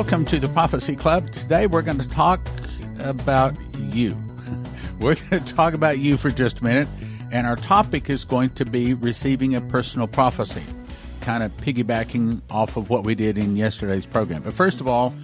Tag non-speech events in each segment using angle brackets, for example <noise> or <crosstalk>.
welcome to the Prophecy Club. Today we're going to talk about you. <laughs> We're going to talk about you for just a minute, and our topic is going to be receiving a personal prophecy, kind of piggybacking off of what we did in yesterday's program. But first of all,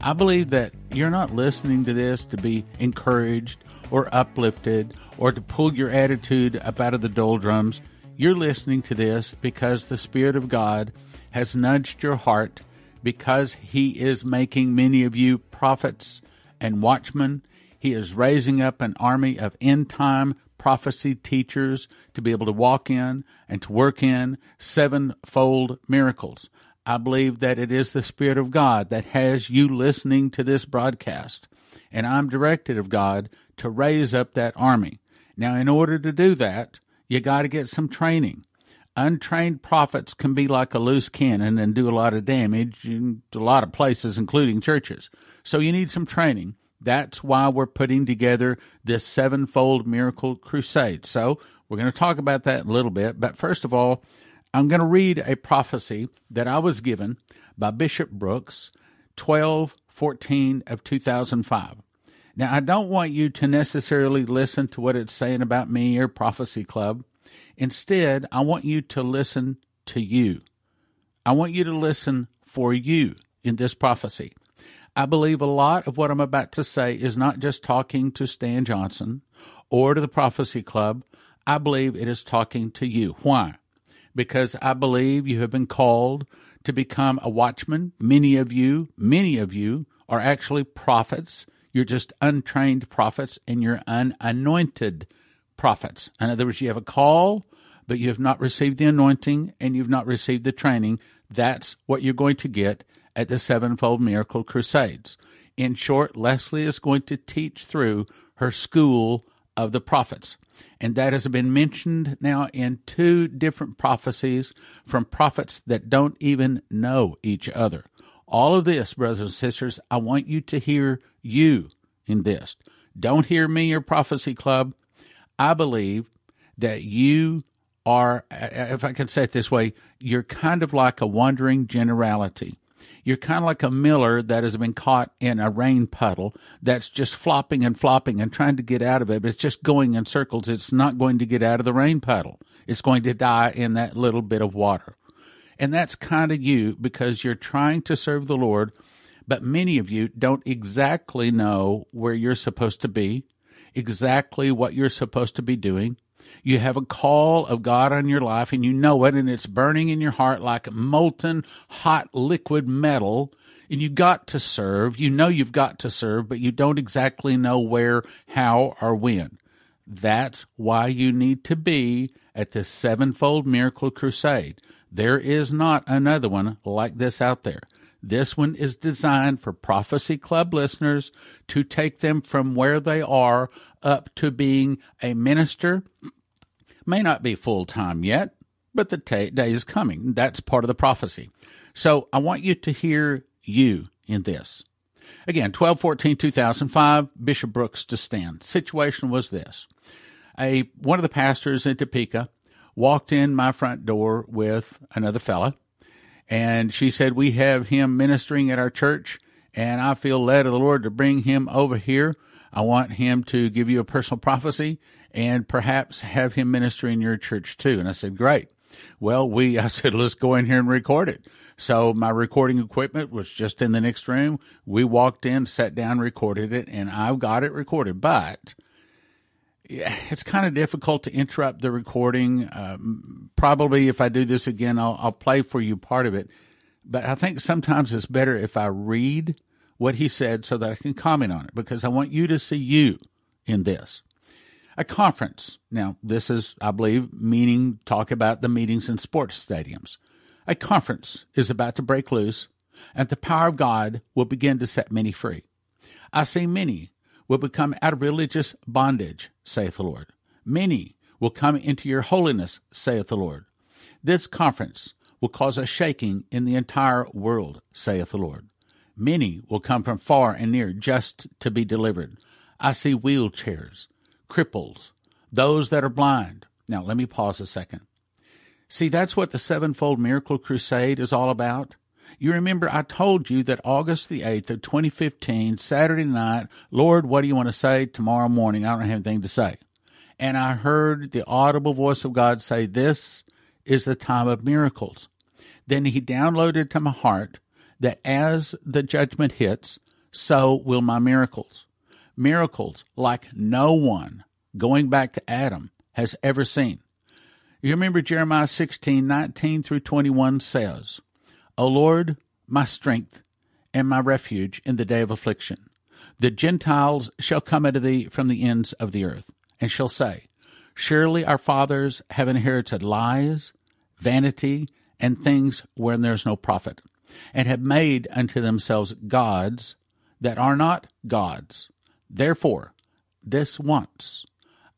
I believe that you're not listening to this to be encouraged or uplifted or to pull your attitude up out of the doldrums. You're listening to this because the Spirit of God has nudged your heart because He is making many of you prophets and watchmen. He is raising up an army of end time prophecy teachers to be able to walk in and to work in sevenfold miracles. I believe that it is the Spirit of God that has you listening to this broadcast. And I'm directed of God to raise up that army. Now, in order to do that, you got to get some training. Untrained prophets can be like a loose cannon and do a lot of damage in a lot of places, including churches. So you need some training. That's why we're putting together this sevenfold miracle crusade. So we're going to talk about that a little bit. But first of all, I'm going to read a prophecy that I was given by Bishop Brooks, 12 14 of 2005. Now, I don't want you to necessarily listen to what it's saying about me or Prophecy Club. Instead, I want you to listen to you. I want you to listen for you in this prophecy. I believe a lot of what I'm about to say is not just talking to Stan Johnson or to the Prophecy Club. I believe it is talking to you. Why? because I believe you have been called to become a watchman. Many of you, many of you are actually prophets. You're just untrained prophets and you're unanointed prophets. In other words, you have a call, but you have not received the anointing and you've not received the training. That's what you're going to get at the Sevenfold Miracle Crusades. In short, Leslie is going to teach through her school of the prophets. And that has been mentioned now in two different prophecies from prophets that don't even know each other. All of this, brothers and sisters, I want you to hear you in this. Don't hear me or Prophecy Club. I believe that you are, if I can say it this way, you're kind of like a wandering generality. You're kind of like a miller that has been caught in a rain puddle that's just flopping and flopping and trying to get out of it, but it's just going in circles. It's not going to get out of the rain puddle. It's going to die in that little bit of water. And that's kind of you because you're trying to serve the Lord, but many of you don't exactly know where you're supposed to be, exactly what you're supposed to be doing. You have a call of God on your life and you know it and it's burning in your heart like molten hot liquid metal and you got to serve. You know you've got to serve, but you don't exactly know where, how, or when. That's why you need to be at the Sevenfold Miracle Crusade. There is not another one like this out there. This one is designed for Prophecy Club listeners to take them from where they are up to being a minister. May not be full time yet, but the t- day is coming. That's part of the prophecy. So I want you to hear you in this. Again, 12 14 2005, Bishop Brooks to Stan. Situation was this. A one of the pastors in Topeka walked in my front door with another fella and she said, We have him ministering at our church, and I feel led of the Lord to bring him over here. I want him to give you a personal prophecy and perhaps have him minister in your church too. And I said, Great. Well, we, <laughs> I said, let's go in here and record it. So my recording equipment was just in the next room. We walked in, sat down, recorded it, and I've got it recorded. But <laughs> it's kind of difficult to interrupt the recording. Um, probably if I do this again, I'll, I'll play for you part of it. But I think sometimes it's better if I read what he said so that I can comment on it because I want you to see you in this. A conference. Now, this is, I believe, meaning talk about the meetings in sports stadiums. A conference is about to break loose, and the power of God will begin to set many free. I see many will become out of religious bondage, saith the Lord. Many will come into your holiness, saith the Lord. This conference will cause a shaking in the entire world, saith the Lord. Many will come from far and near just to be delivered. I see wheelchairs, cripples, those that are blind. Now, let me pause a second. See, that's what the Sevenfold Miracle Crusade is all about. You remember I told you that August the 8th of 2015, Saturday night, Lord, what do you want to say tomorrow morning? I don't have anything to say. And I heard the audible voice of God say, This is the time of miracles. Then he downloaded to my heart that as the judgment hits, so will my miracles. Miracles like no one, going back to Adam, has ever seen. You remember Jeremiah 16, 19 through 21 says, O Lord, my strength and my refuge in the day of affliction. The Gentiles shall come unto thee from the ends of the earth, and shall say, Surely our fathers have inherited lies, vanity, and things wherein there is no profit, and have made unto themselves gods that are not gods. Therefore, this once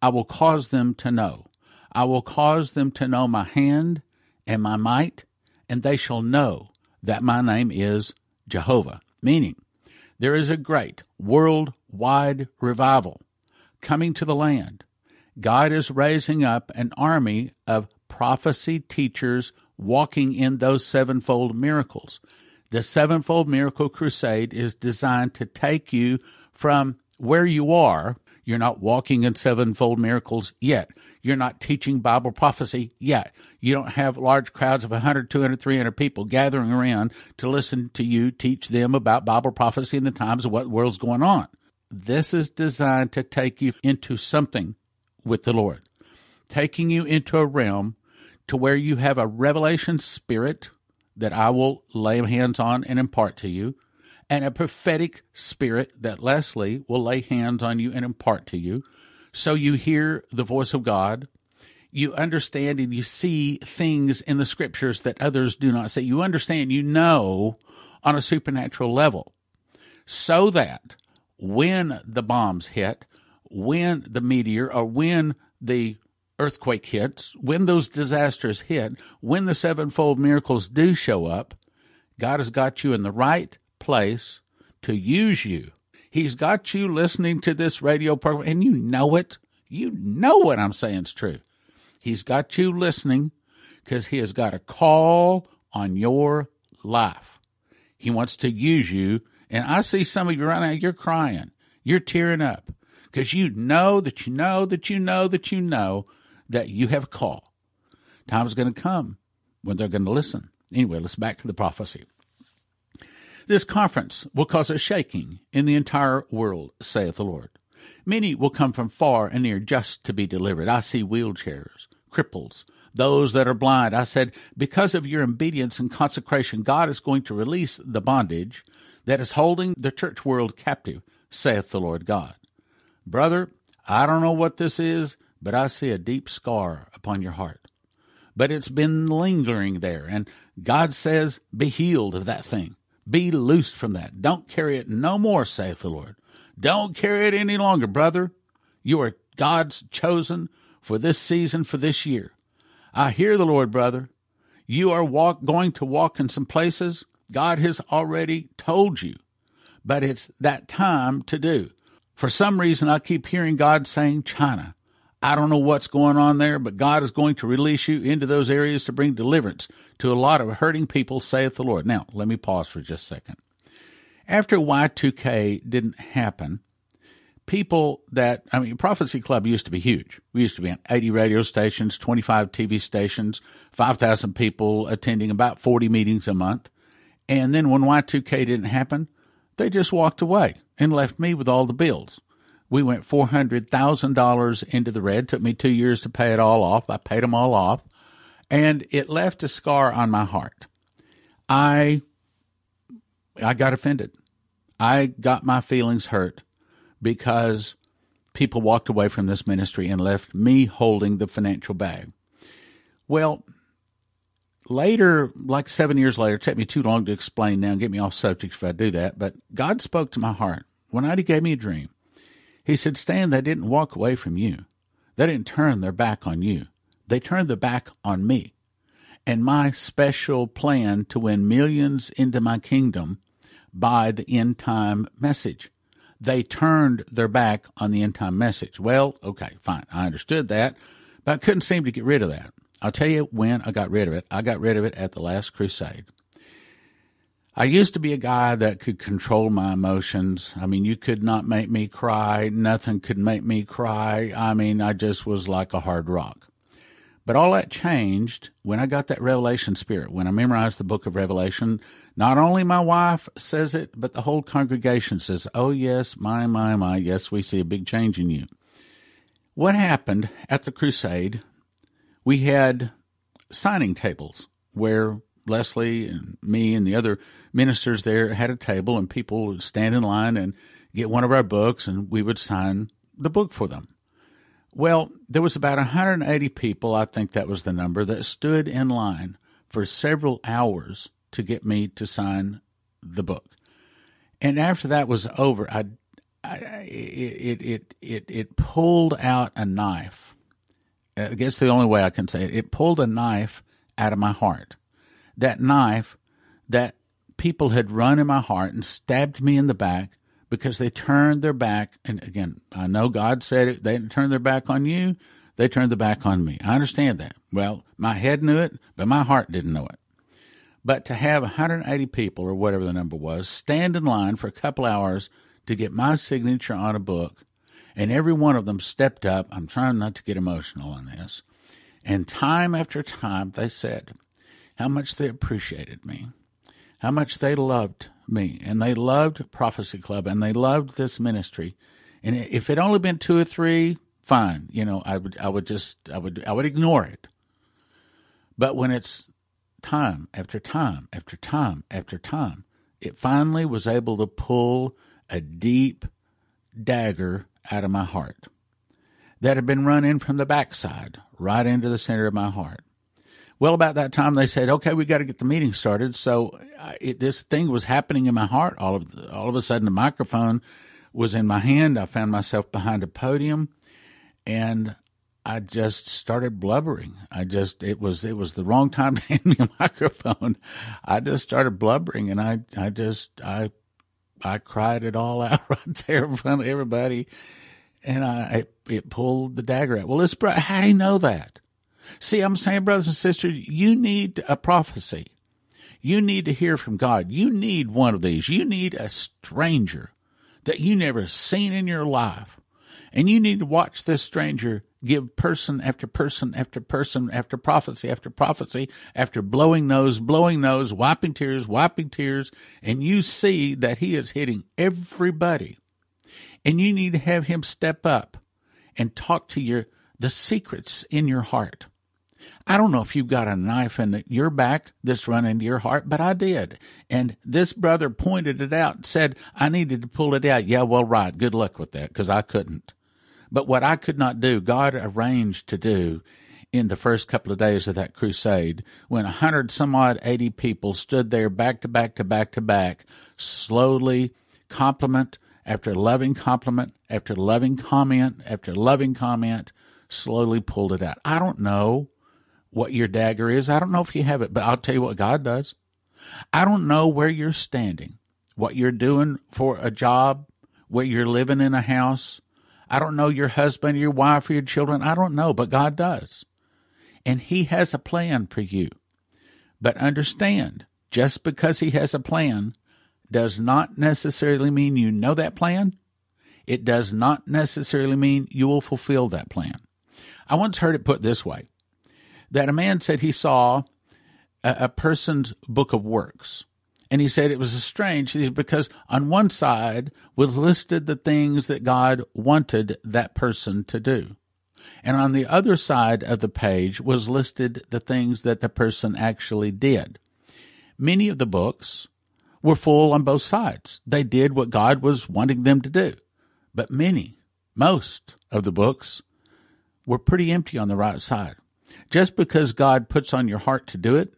I will cause them to know. I will cause them to know my hand and my might, and they shall know that my name is Jehovah. Meaning, there is a great worldwide revival coming to the land. God is raising up an army of prophecy teachers walking in those sevenfold miracles. The sevenfold miracle crusade is designed to take you from where you are. You're not walking in sevenfold miracles yet. You're not teaching Bible prophecy yet. You don't have large crowds of 100, 200, 300 people gathering around to listen to you teach them about Bible prophecy in the times of what world's going on. This is designed to take you into something with the Lord, taking you into a realm to where you have a revelation spirit that I will lay hands on and impart to you, and a prophetic spirit that Leslie will lay hands on you and impart to you. So you hear the voice of God. You understand and you see things in the scriptures that others do not see. You understand, you know on a supernatural level. So that when the bombs hit, when the meteor or when the earthquake hits, when those disasters hit, when the sevenfold miracles do show up, God has got you in the right place to use you. He's got you listening to this radio program, and you know it. You know what I'm saying is true. He's got you listening because he has got a call on your life. He wants to use you. And I see some of you right now, you're crying. You're tearing up because you know that you know that you know that you know that you have a call. Time's going to come when they're going to listen. Anyway, let's back to the prophecy. This conference will cause a shaking in the entire world, saith the Lord. Many will come from far and near just to be delivered. I see wheelchairs, cripples, those that are blind. I said, because of your obedience and consecration, God is going to release the bondage that is holding the church world captive, saith the Lord God. Brother, I don't know what this is, but I see a deep scar upon your heart. But it's been lingering there, and God says, Be healed of that thing. Be loosed from that. Don't carry it no more, saith the Lord. Don't carry it any longer, brother. You are God's chosen for this season, for this year. I hear the Lord, brother. You are walk, going to walk in some places God has already told you, but it's that time to do. For some reason, I keep hearing God saying China. I don't know what's going on there, but God is going to release you into those areas to bring deliverance to a lot of hurting people, saith the Lord. Now, let me pause for just a second. After Y2K didn't happen, people that, I mean, Prophecy Club used to be huge. We used to be on 80 radio stations, 25 TV stations, 5,000 people attending about 40 meetings a month. And then when Y2K didn't happen, they just walked away and left me with all the bills. We went $400,000 into the red. Took me two years to pay it all off. I paid them all off. And it left a scar on my heart. I, I got offended. I got my feelings hurt because people walked away from this ministry and left me holding the financial bag. Well, later, like seven years later, it took me too long to explain now and get me off subject if I do that, but God spoke to my heart. One night He gave me a dream. He said, Stan, they didn't walk away from you. They didn't turn their back on you. They turned their back on me and my special plan to win millions into my kingdom by the end time message. They turned their back on the end time message. Well, okay, fine. I understood that, but I couldn't seem to get rid of that. I'll tell you when I got rid of it. I got rid of it at the last crusade. I used to be a guy that could control my emotions. I mean, you could not make me cry. Nothing could make me cry. I mean, I just was like a hard rock. But all that changed when I got that revelation spirit. When I memorized the book of Revelation, not only my wife says it, but the whole congregation says, Oh, yes, my, my, my, yes, we see a big change in you. What happened at the crusade? We had signing tables where Leslie and me and the other ministers there had a table, and people would stand in line and get one of our books, and we would sign the book for them. Well, there was about 180 people, I think that was the number, that stood in line for several hours to get me to sign the book. And after that was over, I, I it, it, it, it pulled out a knife. I guess the only way I can say it, it pulled a knife out of my heart. That knife that people had run in my heart and stabbed me in the back because they turned their back. And again, I know God said it. They didn't turn their back on you. They turned their back on me. I understand that. Well, my head knew it, but my heart didn't know it. But to have 180 people or whatever the number was stand in line for a couple hours to get my signature on a book, and every one of them stepped up. I'm trying not to get emotional on this. And time after time, they said how much they appreciated me how much they loved me and they loved Prophecy Club and they loved this ministry. And if it only been two or three, fine. You know, I would I would just I would I would ignore it. But when it's time after time after time after time, it finally was able to pull a deep dagger out of my heart that had been run in from the backside right into the center of my heart. Well, about that time, they said, "Okay, we got to get the meeting started." So it, this thing was happening in my heart. All of all of a sudden, the microphone was in my hand. I found myself behind a podium, and I just started blubbering. I just it was it was the wrong time to <laughs> hand me a microphone. I just started blubbering, and I I just I I cried it all <laughs> out right there in front of everybody, and I it, it pulled the dagger out. Well, it's how do you know that? See, I'm saying, brothers and sisters, you need a prophecy. You need to hear from God. You need one of these. You need a stranger that you never seen in your life. And you need to watch this stranger give person after person after person after prophecy after prophecy after blowing nose, blowing nose, wiping tears, wiping tears. And you see that he is hitting everybody. And you need to have him step up and talk to your the secrets in your heart. I don't know if you've got a knife in your back that's run into your heart, but I did. And this brother pointed it out said, I needed to pull it out. Yeah, well, right. Good luck with that because I couldn't. But what I could not do, God arranged to do in the first couple of days of that crusade when a hundred some odd eighty people stood there back to back to back to back, slowly, compliment after loving compliment after loving comment after loving comment, slowly pulled it out. I don't know what your dagger is. I don't know if you have it, but I'll tell you what God does. I don't know where you're standing, what you're doing for a job, where you're living in a house. I don't know your husband, your wife, or your children. I don't know, but God does. And He has a plan for you. But understand, just because He has a plan does not necessarily mean you know that plan. It does not necessarily mean you will fulfill that plan. I once heard it put this way that a man said he saw a, a person's book of works. And he said it was strange because on one side was listed the things that God wanted that person to do. And on the other side of the page was listed the things that the person actually did. Many of the books were full on both sides. They did what God was wanting them to do. But many, most of the books were pretty empty on the right side. Just because God puts on your heart to do it,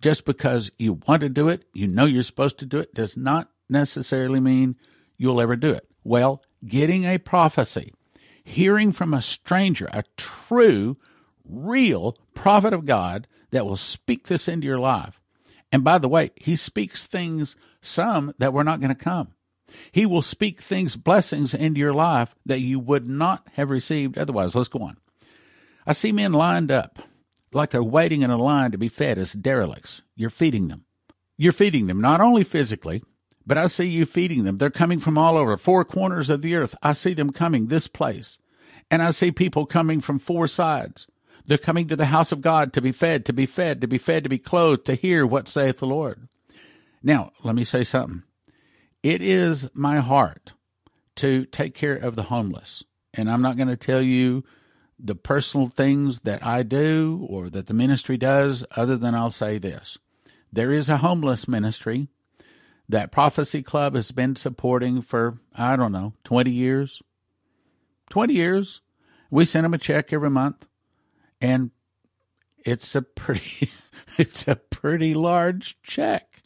just because you want to do it, you know you're supposed to do it, does not necessarily mean you'll ever do it. Well, getting a prophecy, hearing from a stranger, a true, real prophet of God that will speak this into your life. And by the way, he speaks things, some that were not going to come. He will speak things, blessings into your life that you would not have received otherwise. Let's go on. I see men lined up like they're waiting in a line to be fed as derelicts. You're feeding them. You're feeding them, not only physically, but I see you feeding them. They're coming from all over, four corners of the earth. I see them coming this place. And I see people coming from four sides. They're coming to the house of God to be fed, to be fed, to be fed, to be clothed, to hear what saith the Lord. Now, let me say something. It is my heart to take care of the homeless. And I'm not going to tell you the personal things that I do or that the ministry does, other than I'll say this. There is a homeless ministry that Prophecy Club has been supporting for, I don't know, 20 years. 20 years. We send them a check every month, and it's a pretty, <laughs> it's a pretty large check.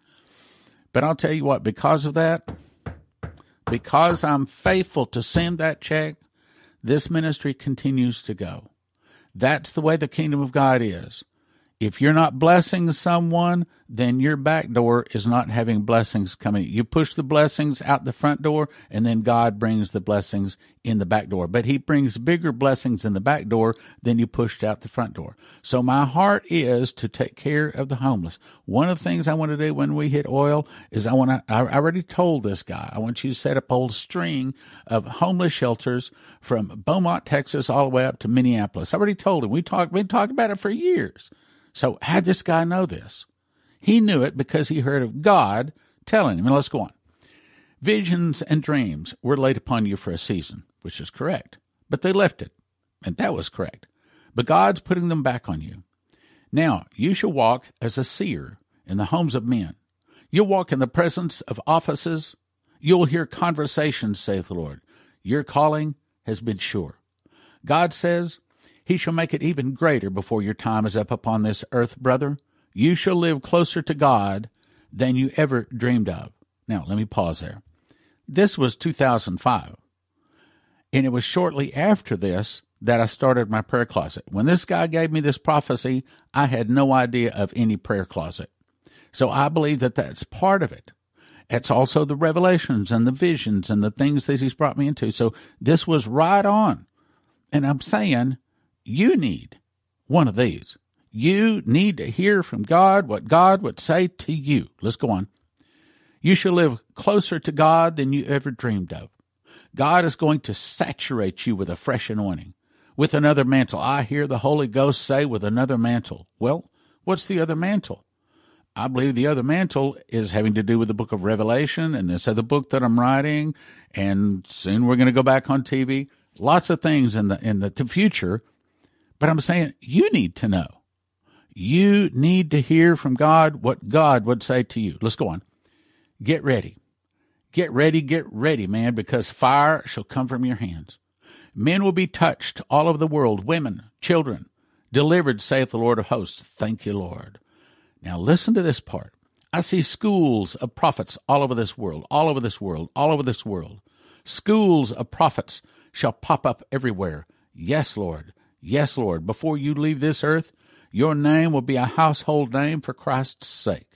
But I'll tell you what, because of that, because I'm faithful to send that check, this ministry continues to go. That's the way the kingdom of God is. If you're not blessing someone, then your back door is not having blessings coming. You push the blessings out the front door, and then God brings the blessings in the back door. But He brings bigger blessings in the back door than you pushed out the front door. So my heart is to take care of the homeless. One of the things I want to do when we hit oil is I want to, I already told this guy, I want you to set up a whole string of homeless shelters from Beaumont, Texas, all the way up to Minneapolis. I already told him. We talked, we talked about it for years. So, how'd this guy know this? He knew it because he heard of God telling him. And let's go on. Visions and dreams were laid upon you for a season, which is correct. But they left it, and that was correct. But God's putting them back on you. Now, you shall walk as a seer in the homes of men. You'll walk in the presence of offices. You'll hear conversations, saith the Lord. Your calling has been sure. God says, he shall make it even greater before your time is up upon this earth, brother. You shall live closer to God than you ever dreamed of. Now, let me pause there. This was 2005. And it was shortly after this that I started my prayer closet. When this guy gave me this prophecy, I had no idea of any prayer closet. So I believe that that's part of it. It's also the revelations and the visions and the things that he's brought me into. So this was right on. And I'm saying you need one of these. You need to hear from God what God would say to you. Let's go on. You shall live closer to God than you ever dreamed of. God is going to saturate you with a fresh anointing, with another mantle. I hear the Holy Ghost say, with another mantle. Well, what's the other mantle? I believe the other mantle is having to do with the book of Revelation and this other book that I'm writing, and soon we're going to go back on TV. Lots of things in the in the future but I'm saying you need to know. You need to hear from God what God would say to you. Let's go on. Get ready. Get ready, get ready, man, because fire shall come from your hands. Men will be touched all over the world, women, children, delivered, saith the Lord of hosts. Thank you, Lord. Now listen to this part. I see schools of prophets all over this world, all over this world, all over this world. Schools of prophets shall pop up everywhere. Yes, Lord. Yes, Lord, before you leave this earth, your name will be a household name for Christ's sake.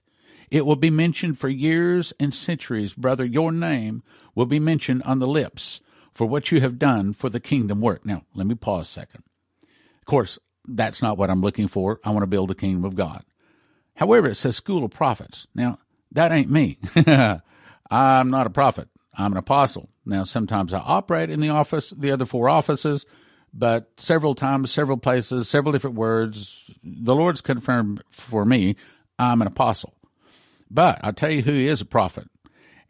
It will be mentioned for years and centuries, brother. Your name will be mentioned on the lips for what you have done for the kingdom work. Now, let me pause a second. Of course, that's not what I'm looking for. I want to build the kingdom of God. However, it says school of prophets. Now, that ain't me. <laughs> I'm not a prophet. I'm an apostle. Now, sometimes I operate in the office, the other four offices, but several times, several places, several different words. The Lord's confirmed for me I'm an apostle. But I'll tell you who is a prophet,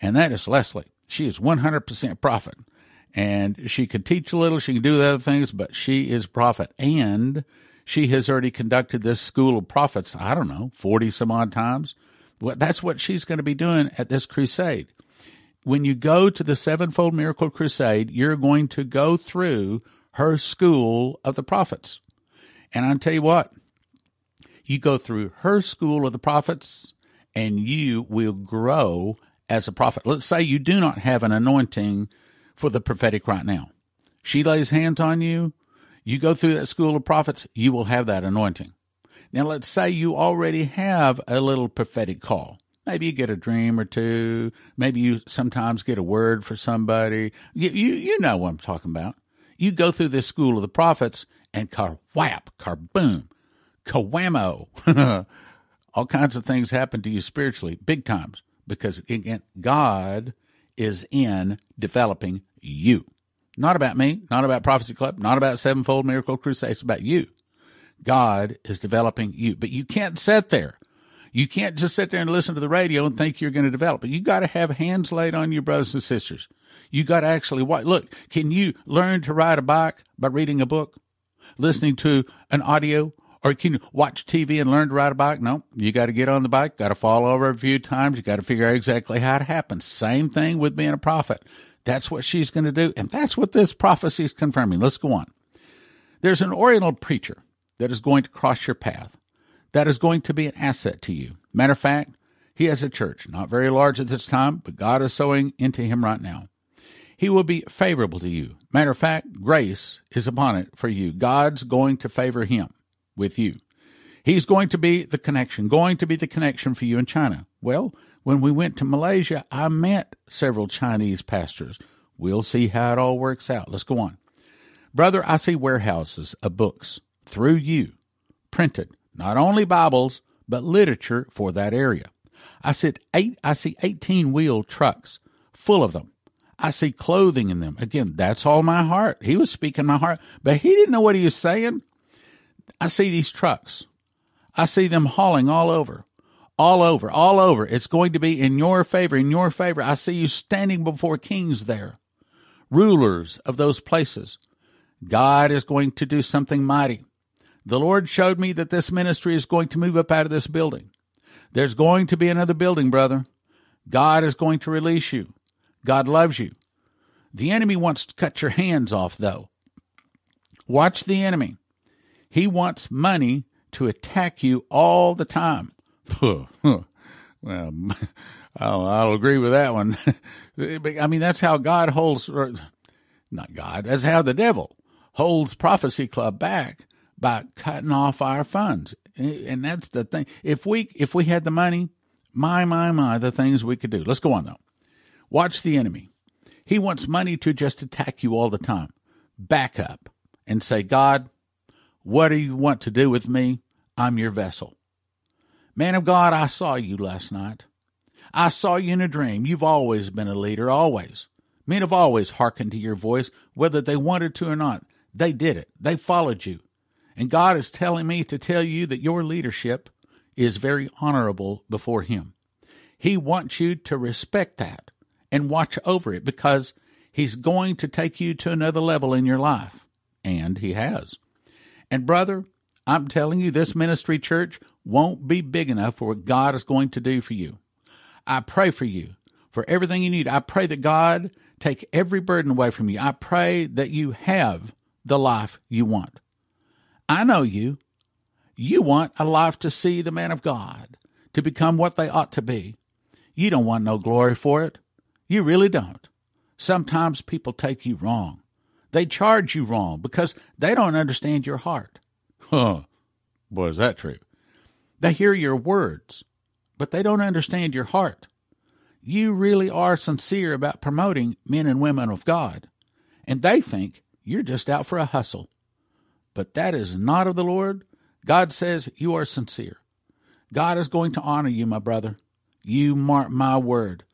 and that is Leslie. She is 100% prophet. And she can teach a little, she can do the other things, but she is prophet. And she has already conducted this school of prophets, I don't know, 40 some odd times. Well, that's what she's going to be doing at this crusade. When you go to the Sevenfold Miracle Crusade, you're going to go through her school of the prophets. And I'll tell you what, you go through her school of the prophets and you will grow as a prophet. Let's say you do not have an anointing for the prophetic right now. She lays hands on you, you go through that school of prophets, you will have that anointing. Now, let's say you already have a little prophetic call. Maybe you get a dream or two. Maybe you sometimes get a word for somebody. You, you, you know what I'm talking about. You go through this school of the prophets and car whap, car boom, kawamo. <laughs> All kinds of things happen to you spiritually, big times, because again, God is in developing you. Not about me, not about Prophecy Club, not about Sevenfold Miracle Crusade. It's about you. God is developing you. But you can't sit there. You can't just sit there and listen to the radio and think you're going to develop. You got to have hands laid on your brothers and sisters. You got to actually watch. Look, can you learn to ride a bike by reading a book, listening to an audio, or can you watch TV and learn to ride a bike? No, you got to get on the bike, got to fall over a few times. You got to figure out exactly how it happens. Same thing with being a prophet. That's what she's going to do. And that's what this prophecy is confirming. Let's go on. There's an Oriental preacher that is going to cross your path, that is going to be an asset to you. Matter of fact, he has a church, not very large at this time, but God is sowing into him right now. He will be favorable to you. Matter of fact, grace is upon it for you. God's going to favor him with you. He's going to be the connection, going to be the connection for you in China. Well, when we went to Malaysia, I met several Chinese pastors. We'll see how it all works out. Let's go on. Brother, I see warehouses of books through you, printed, not only Bibles, but literature for that area. I see eight I see eighteen wheel trucks full of them. I see clothing in them. Again, that's all my heart. He was speaking my heart, but he didn't know what he was saying. I see these trucks. I see them hauling all over all over, all over. It's going to be in your favor, in your favor. I see you standing before kings there, rulers of those places. God is going to do something mighty. The Lord showed me that this ministry is going to move up out of this building. There's going to be another building, brother. God is going to release you. God loves you. The enemy wants to cut your hands off, though. Watch the enemy. He wants money to attack you all the time. <laughs> well, <laughs> I'll, I'll agree with that one. <laughs> I mean, that's how God holds, not God, that's how the devil holds Prophecy Club back by cutting off our funds. And that's the thing. If we if we had the money, my my my, the things we could do. Let's go on though. Watch the enemy. He wants money to just attack you all the time. Back up and say, God, what do you want to do with me? I'm your vessel. Man of God, I saw you last night. I saw you in a dream. You've always been a leader, always. Men have always hearkened to your voice, whether they wanted to or not. They did it. They followed you. And God is telling me to tell you that your leadership is very honorable before Him. He wants you to respect that and watch over it because He's going to take you to another level in your life. And He has. And, brother, I'm telling you, this ministry church won't be big enough for what God is going to do for you. I pray for you for everything you need. I pray that God take every burden away from you. I pray that you have the life you want. I know you. You want a life to see the man of God, to become what they ought to be. You don't want no glory for it. You really don't. Sometimes people take you wrong. They charge you wrong because they don't understand your heart. Huh. Boy, is that true. They hear your words, but they don't understand your heart. You really are sincere about promoting men and women of God, and they think you're just out for a hustle. But that is not of the Lord. God says you are sincere. God is going to honor you, my brother. You mark my word.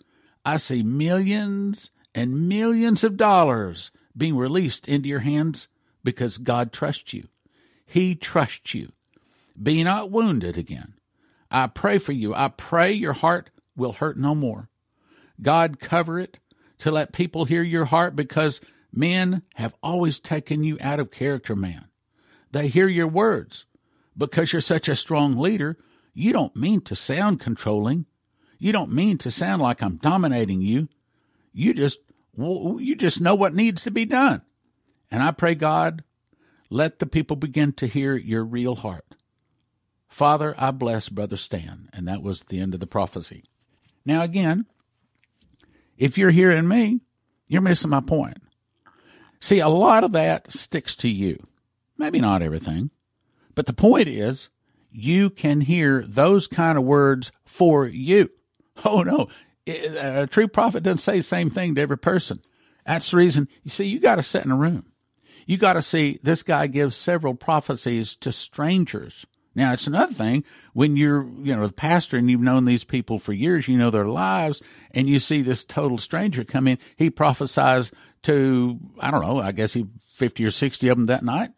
I see millions and millions of dollars being released into your hands because God trusts you. He trusts you. Be not wounded again. I pray for you. I pray your heart will hurt no more. God, cover it to let people hear your heart because men have always taken you out of character, man. They hear your words. Because you're such a strong leader, you don't mean to sound controlling. You don't mean to sound like I'm dominating you. You just you just know what needs to be done. And I pray God let the people begin to hear your real heart. Father, I bless Brother Stan. And that was the end of the prophecy. Now, again, if you're hearing me, you're missing my point. See, a lot of that sticks to you. Maybe not everything. But the point is, you can hear those kind of words for you. <laughs> Oh, no. A true prophet doesn't say the same thing to every person. That's the reason, you see, you got to sit in a room. You got to see this guy gives several prophecies to strangers Now, it's another thing when you're, you know, the pastor and you've known these people for years, you know their lives, and you see this total stranger come in. He prophesies to, I don't know, I guess he 50 or 60 of them that night.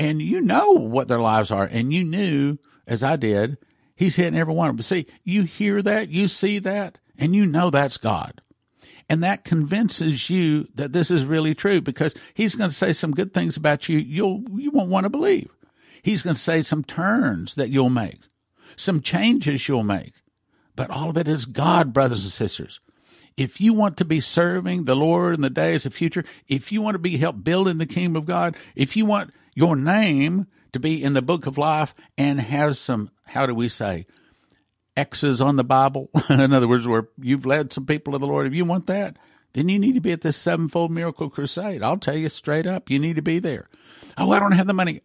And you know what their lives are. And you knew, as I did, he's hitting every one of them. But see, you hear that, you see that, and you know that's God. And that convinces you that this is really true because he's going to say some good things about you you'll you won't want to believe. He's going to say some turns that you'll make, some changes you'll make. But all of it is God, brothers and sisters. If you want to be serving the Lord in the days of future, if you want to be help building the kingdom of God, if you want your name to be in the book of life and have some, how do we say, X's on the Bible, <laughs> in other words, where you've led some people to the Lord, if you want that, then you need to be at this sevenfold miracle crusade. I'll tell you straight up, you need to be there. Oh, I don't have the money.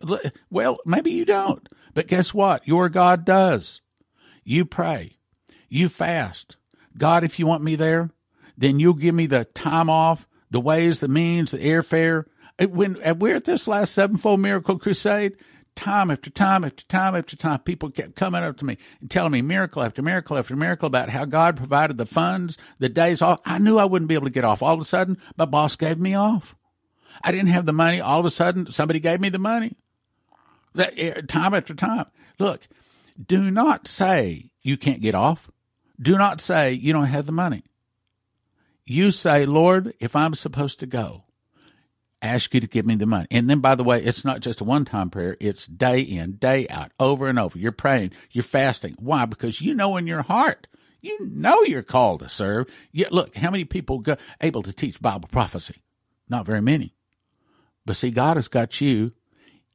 Well, maybe you don't. But guess what? Your God does. You pray. You fast. God, if you want me there, then you'll give me the time off, the ways, the means, the airfare. When we're at this last sevenfold miracle crusade, time after time after time after time, people kept coming up to me and telling me miracle after miracle after miracle about how God provided the funds, the days off. I knew I wouldn't be able to get off. All of a sudden, my boss gave me off. I didn't have the money. All of a sudden, somebody gave me the money. That eh, time after time. Look, do not say you can't get off. Do not say you don't have the money. You say, Lord, if I'm supposed to go, ask you to give me the money. And then, by the way, it's not just a one time prayer, it's day in, day out, over and over. You're praying, you're fasting. Why? Because you know in your heart, you know you're called to serve. Yet, look, how many people go, able to teach Bible prophecy? Not very many. But see, God has got you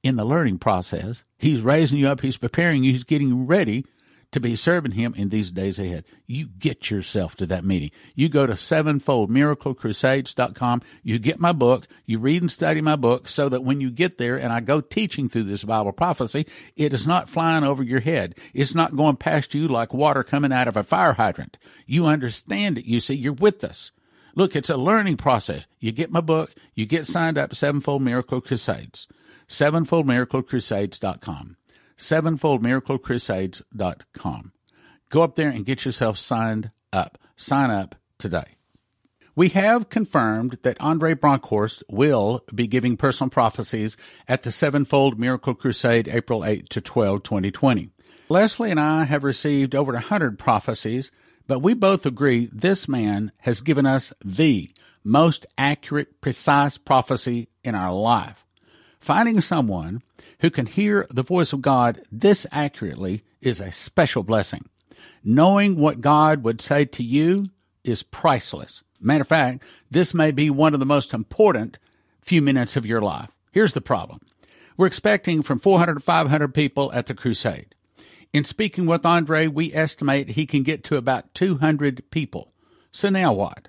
in the learning process. He's raising you up. He's preparing you. He's getting you ready to be serving Him in these days ahead. You get yourself to that meeting. You go to sevenfoldmiraclecrusades.com. You get my book. You read and study my book so that when you get there and I go teaching through this Bible prophecy, it is not flying over your head. It's not going past you like water coming out of a fire hydrant. You understand it. You see, you're with us. Look, it's a learning process. You get my book, you get signed up, Sevenfold Miracle Crusades. SevenfoldMiracleCrusades.com. SevenfoldMiracleCrusades.com. Go up there and get yourself signed up. Sign up today. We have confirmed that Andre Bronkhorst will be giving personal prophecies at the Sevenfold Miracle Crusade April 8 to 12, 2020. Leslie and I have received over 100 prophecies but we both agree this man has given us the most accurate, precise prophecy in our life. Finding someone who can hear the voice of God this accurately is a special blessing. Knowing what God would say to you is priceless. Matter of fact, this may be one of the most important few minutes of your life. Here's the problem. We're expecting from 400 to 500 people at the crusade. In speaking with Andre, we estimate he can get to about 200 people. So now what?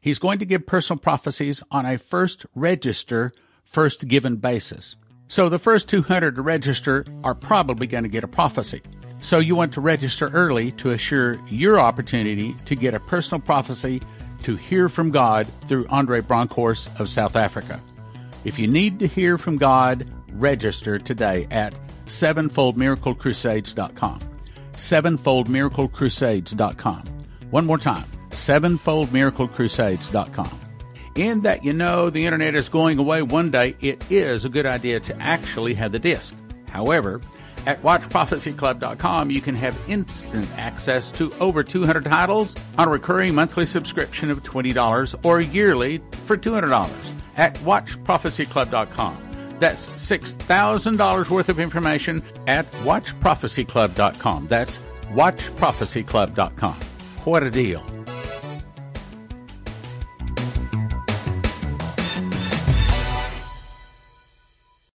He's going to give personal prophecies on a first register, first given basis. So the first 200 to register are probably going to get a prophecy. So you want to register early to assure your opportunity to get a personal prophecy to hear from God through Andre Bronkhorst of South Africa. If you need to hear from God, register today at sevenfoldmiraclecrusades.com. Sevenfoldmiraclecrusades.com. One more time, sevenfoldmiraclecrusades.com. In that you know the internet is going away one day, it is a good idea to actually have the disc. However, at WatchProphecyClub.com, you can have instant access to over 200 titles on a recurring monthly subscription of $20 or yearly for $200 at WatchProphecyClub.com. That's $6,000 worth of information at watchprophecyclub.com. That's watchprophecyclub.com. What a deal.